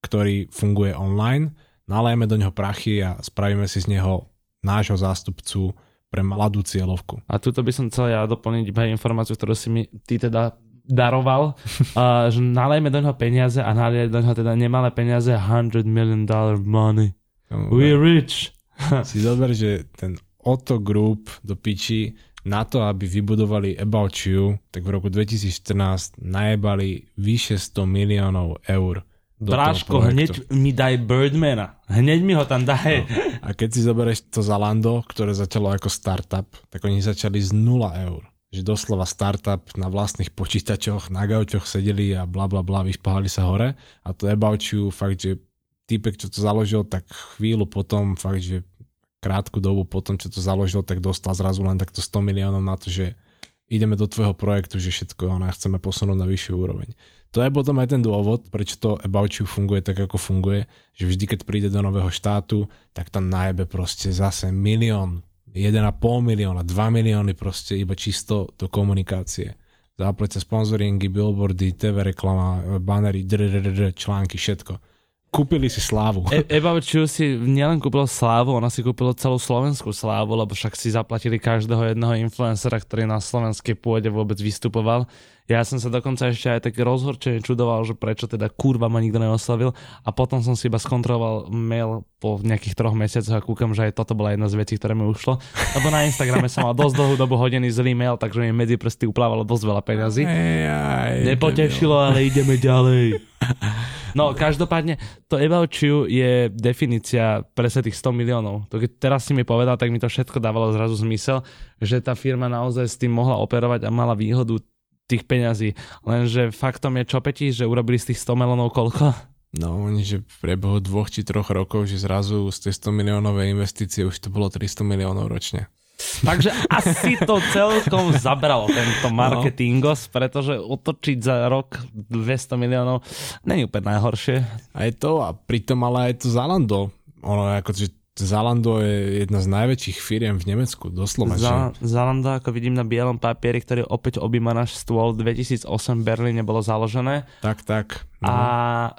ktorý funguje online nalajeme do neho prachy a spravíme si z neho nášho zástupcu pre mladú cieľovku. A tuto by som chcel ja doplniť iba informáciu, ktorú si mi ty teda daroval, [LAUGHS] uh, že nalejme do neho peniaze a nalejme do neho teda nemalé peniaze 100 million dollar money. We're rich. [LAUGHS] si zober, že ten Otto Group do piči na to, aby vybudovali About You, tak v roku 2014 najebali vyše 100 miliónov eur. Bráško, hneď mi daj Birdmana. Hneď mi ho tam daj. No. A keď si zoberieš to Zalando, ktoré začalo ako startup, tak oni začali z 0 eur. Že doslova startup na vlastných počítačoch, na gaučoch sedeli a bla bla bla, vyspáhali sa hore. A to About You, fakt, že týpek, čo to založil, tak chvíľu potom, fakt, že krátku dobu potom, čo to založil, tak dostal zrazu len takto 100 miliónov na to, že ideme do tvojho projektu, že všetko ona chceme posunúť na vyššiu úroveň. To je potom aj ten dôvod, prečo to About You funguje tak, ako funguje, že vždy, keď príde do nového štátu, tak tam najebe proste zase milión, 1,5 milióna, 2 milióny proste iba čisto do komunikácie. Záplece sponsoringy, billboardy, TV reklama, banery, články, všetko kúpili si slávu. E- Eva Čiu si nielen kúpila slávu, ona si kúpila celú slovenskú slávu, lebo však si zaplatili každého jedného influencera, ktorý na slovenskej pôde vôbec vystupoval. Ja som sa dokonca ešte aj tak rozhorčene čudoval, že prečo teda kurva ma nikto neoslavil a potom som si iba skontroloval mail po nejakých troch mesiacoch a kúkam, že aj toto bola jedna z vecí, ktoré mi ušlo. Lebo na Instagrame som mal dosť dlhú dobu hodený zlý mail, takže mi medzi prsty uplávalo dosť veľa peňazí. Nepotešilo, ale ideme ďalej. [LAUGHS] No, každopádne, to About You je definícia presne tých 100 miliónov. To keď teraz si mi povedal, tak mi to všetko dávalo zrazu zmysel, že tá firma naozaj s tým mohla operovať a mala výhodu tých peňazí. Lenže faktom je čo Peti, že urobili z tých 100 miliónov koľko? No, oni, že v dvoch či troch rokov, že zrazu z tej 100 miliónovej investície už to bolo 300 miliónov ročne. Takže asi to celkom zabralo tento no. marketingos, pretože otočiť za rok 200 miliónov není úplne najhoršie. Aj to a pritom ale aj to Zalando. Ono ako, že Zalando je jedna z najväčších firiem v Nemecku, doslova. Za. Zalando, ako vidím na bielom papieri, ktorý opäť objíma náš stôl, 2008 v Berlíne bolo založené. Tak, tak. No. A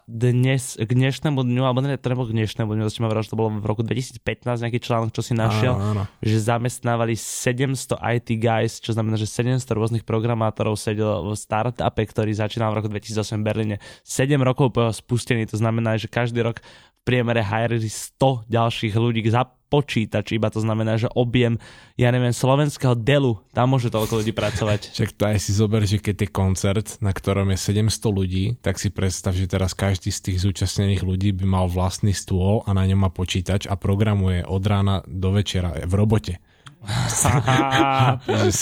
dnes, k dnešnému dňu, alebo ne, treba k dnešnému dňu, začneme vrať, že to bolo v roku 2015 nejaký článok, čo si našiel, áno, áno. že zamestnávali 700 IT guys, čo znamená, že 700 rôznych programátorov sedelo v startupe, ktorý začínal v roku 2008 v Berlíne. 7 rokov po spustení, to znamená, že každý rok priemere hireli 100 ďalších ľudí za počítač, iba to znamená, že objem, ja neviem, slovenského delu, tam môže toľko ľudí pracovať. [LAUGHS] Však to aj si zober, že keď je koncert, na ktorom je 700 ľudí, tak si predstav, že teraz každý z tých zúčastnených ľudí by mal vlastný stôl a na ňom má počítač a programuje od rána do večera v robote. [LAUGHS] 700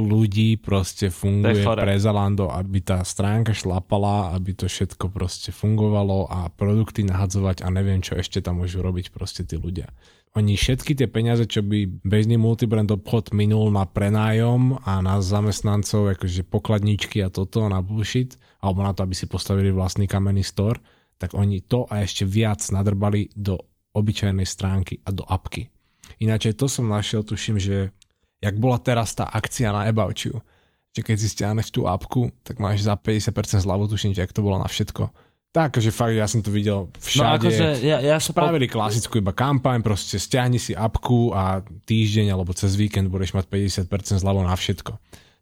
ľudí proste funguje pre Zalando, aby tá stránka šlapala, aby to všetko proste fungovalo a produkty nahadzovať a neviem, čo ešte tam môžu robiť proste tí ľudia. Oni všetky tie peniaze, čo by bežný multibrand obchod minul na prenájom a na zamestnancov, akože pokladničky a toto na bullshit, alebo na to, aby si postavili vlastný kamenný store, tak oni to a ešte viac nadrbali do obyčajnej stránky a do apky. Ináč to som našiel, tuším, že jak bola teraz tá akcia na About You, že keď si stiahneš tú apku, tak máš za 50% zľavu, tuším, jak to bolo na všetko. Tak, že fakt, ja som to videl všade. No akože, ja, ja Spravili po... klasickú iba kampaň, proste stiahni si apku a týždeň alebo cez víkend budeš mať 50% zľavu na všetko.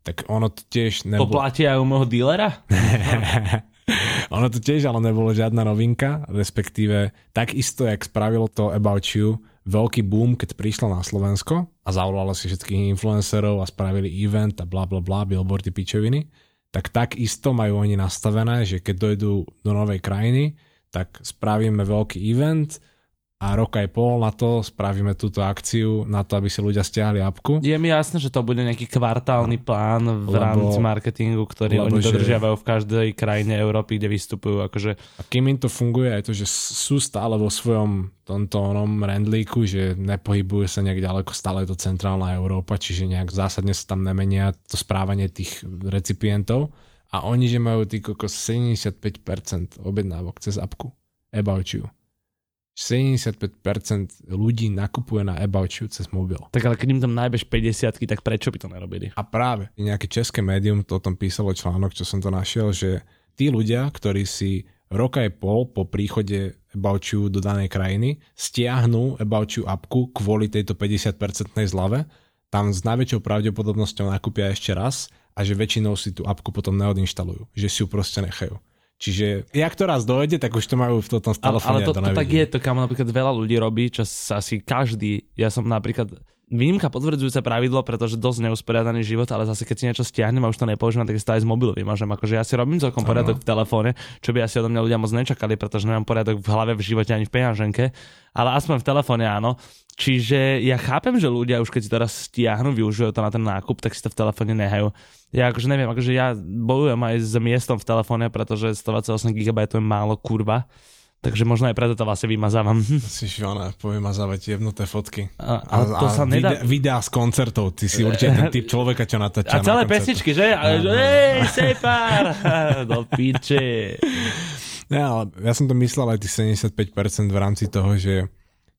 Tak ono to tiež nebolo... Poplatí aj u môjho dílera? [LAUGHS] ono to tiež ale nebolo žiadna novinka, respektíve takisto, jak spravilo to About You, veľký boom, keď prišla na Slovensko a zavolala si všetkých influencerov a spravili event a bla bla bla, billboardy pičoviny, tak takisto majú oni nastavené, že keď dojdú do novej krajiny, tak spravíme veľký event, a rok aj pol na to spravíme túto akciu na to, aby si ľudia stiahli apku. Je mi jasné, že to bude nejaký kvartálny plán v lebo, rámci marketingu, ktorý oni dodržiavajú že... v každej krajine Európy, kde vystupujú. Akože... A kým im to funguje, aj to, že sú stále vo svojom tomto onom rendlíku, že nepohybujú sa nejak ďaleko, stále je to centrálna Európa, čiže nejak zásadne sa tam nemenia to správanie tých recipientov. A oni, že majú tý 75% objednávok cez apku. About you. 75% ľudí nakupuje na About You cez mobil. Tak ale keď im tam najbeš 50 tak prečo by to nerobili? A práve, nejaké české médium to o tom písalo článok, čo som to našiel, že tí ľudia, ktorí si rok aj pol po príchode About You do danej krajiny stiahnu About You appku kvôli tejto 50% zlave, tam s najväčšou pravdepodobnosťou nakúpia ešte raz a že väčšinou si tú apku potom neodinštalujú, že si ju proste nechajú. Čiže jak to raz dojde, tak už to majú v tom telefóne. Ale, ale to, to, to tak je, to kam napríklad veľa ľudí robí, čo asi každý, ja som napríklad výnimka potvrdzujúce pravidlo, pretože dosť neusporiadaný život, ale zase keď si niečo stiahnem a už to nepoužívam, tak si to aj z mobilu vymažem. Akože ja si robím celkom poriadok v telefóne, čo by asi odo mňa ľudia moc nečakali, pretože nemám poriadok v hlave, v živote ani v peňaženke, ale aspoň v telefóne áno. Čiže ja chápem, že ľudia už keď si teraz stiahnu, využijú to na ten nákup, tak si to v telefóne nehajú. Ja akože neviem, akože ja bojujem aj s miestom v telefóne, pretože 128 GB je málo kurva. Takže možno aj preto to vlastne vymazávam. [LAUGHS] Si švana, povymazávať jebnuté fotky. A, to a, sa nedá... Videá z koncertov, ty si určite ten typ človeka, čo natáča A celé na pesničky, že? A, no. Hej, sejpár! [LAUGHS] Do piče. Ja, ale ja som to myslel aj tých 75% v rámci toho, že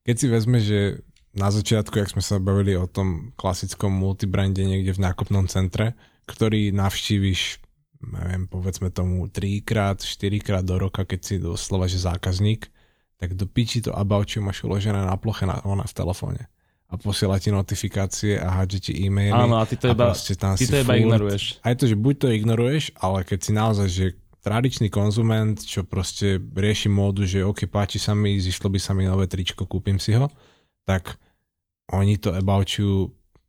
keď si vezme, že na začiatku, jak sme sa bavili o tom klasickom multibrande niekde v nákupnom centre, ktorý navštíviš, neviem, povedzme tomu 3 krát, 4 krát do roka, keď si doslova, že zákazník, tak do piči to About You máš uložené na ploche na, ona v telefóne a posiela ti notifikácie a hádže ti e-maily. Áno, a ty to iba, tam ty to iba furt. ignoruješ. Aj to, že buď to ignoruješ, ale keď si naozaj, že tradičný konzument, čo proste rieši módu, že ok, páči sa mi, zišlo by sa mi nové tričko, kúpim si ho, tak oni to About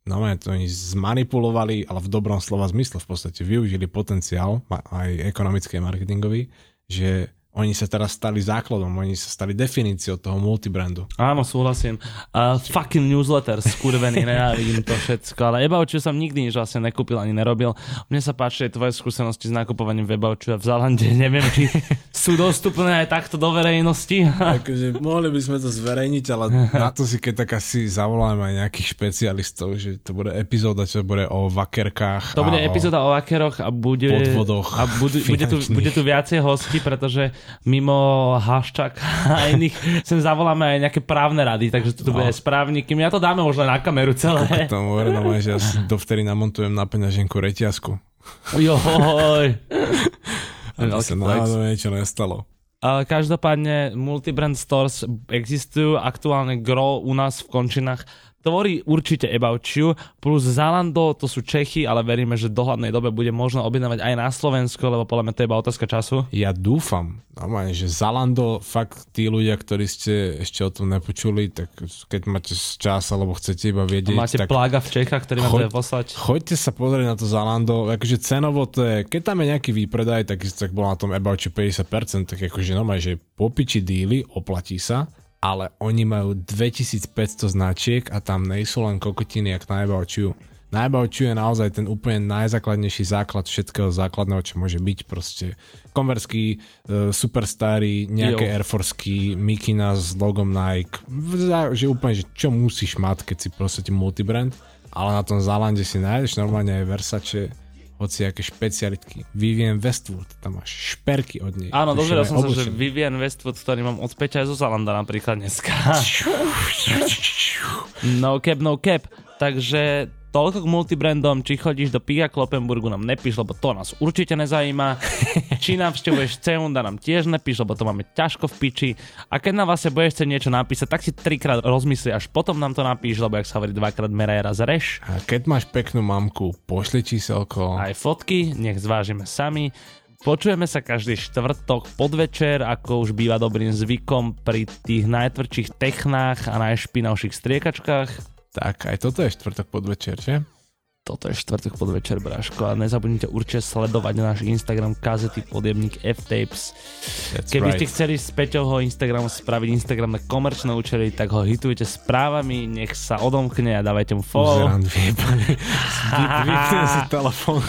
You no to oni zmanipulovali, ale v dobrom slova zmysle v podstate využili potenciál, aj ekonomický a marketingový, že oni sa teraz stali základom, oni sa stali definíciou toho multibrandu. Áno, súhlasím. Uh, fucking newsletter, skurvený, [LAUGHS] nenávidím to všetko, ale Ebauču som nikdy nič vlastne nekúpil ani nerobil. Mne sa páči tvoje skúsenosti s nakupovaním v Ebauču a v Zalande, [LAUGHS] neviem, či sú dostupné aj takto do verejnosti. [LAUGHS] Takže mohli by sme to zverejniť, ale na to si keď tak asi zavoláme aj nejakých špecialistov, že to bude epizóda, čo bude o vakerkách. To bude epizóda o vakeroch a bude... Podvodoch. A bude, bude, tu, bude tu viacej hostí, pretože mimo Haščak a iných sem zavoláme aj nejaké právne rady, takže tu no. bude správniky. My ja to dáme možno na kameru celé. K tomu no, že ja dovtedy namontujem na peňaženku reťazku. Joj. [LAUGHS] Aby sa náhodou niečo nestalo. Ale každopádne multibrand stores existujú aktuálne gro u nás v končinách tvorí určite About You, plus Zalando, to sú Čechy, ale veríme, že v dohľadnej dobe bude možno objednávať aj na Slovensku, lebo podľa mňa to je iba otázka času. Ja dúfam, normálne, že Zalando, fakt tí ľudia, ktorí ste ešte o tom nepočuli, tak keď máte čas alebo chcete iba vedieť. A máte tak plága v Čechách, ktorý vám chod, poslať. Choďte sa pozrieť na to Zalando, akože cenovo to je, keď tam je nejaký výpredaj, tak, tak bol na tom About You 50%, tak akože normálne, že popiči díly, oplatí sa ale oni majú 2500 značiek a tam nejsú len kokotiny jak na Ebaučiu. Na Ebaučiu je naozaj ten úplne najzákladnejší základ všetkého základného, čo môže byť proste konverský, uh, superstary, nejaké jo. Air Forceky, Mikina s logom Nike, že úplne, že čo musíš mať, keď si proste multibrand, ale na tom Zalande si nájdeš normálne aj Versace, aké špecialitky. Vivian Westwood, tam máš šperky od nej. Áno, dozvedel som oblečené. sa, že Vivian Westwood, ktorý mám od Peťa zo Zalanda napríklad dneska. [LAUGHS] no cap, no cap. Takže toľko k multibrandom, či chodíš do Pia Kloppenburgu, nám nepíš, lebo to nás určite nezajíma. [LAUGHS] či navštevuješ Ceunda, nám tiež nepíš, lebo to máme ťažko v piči. A keď na vás budeš chcieť niečo napísať, tak si trikrát rozmysli, až potom nám to napíš, lebo ak sa hovorí dvakrát meraj raz reš. A keď máš peknú mamku, pošli číselko. Aj fotky, nech zvážime sami. Počujeme sa každý štvrtok podvečer, ako už býva dobrým zvykom pri tých najtvrdších technách a najšpinavších striekačkách. Tak, aj toto je štvrtok podvečer, že? Toto je štvrtok podvečer, Braško. A nezabudnite určite sledovať náš Instagram kazety podjebník F-Tapes. Keby right. ste chceli z Peťovho Instagramu spraviť Instagram na komerčné účely, tak ho hitujte správami, nech sa odomkne a dávajte mu follow. Uzerám [LAUGHS] Vypne si telefón.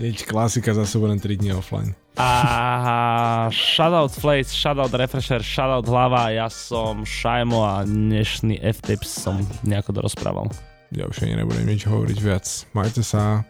Nič, klasika, zase budem 3 dní offline. A shoutout Flace, shoutout Refresher, shoutout Hlava, ja som Šajmo a dnešný F-Tips som nejako dorozprával. Ja už ani nebudem nič hovoriť viac. Majte sa.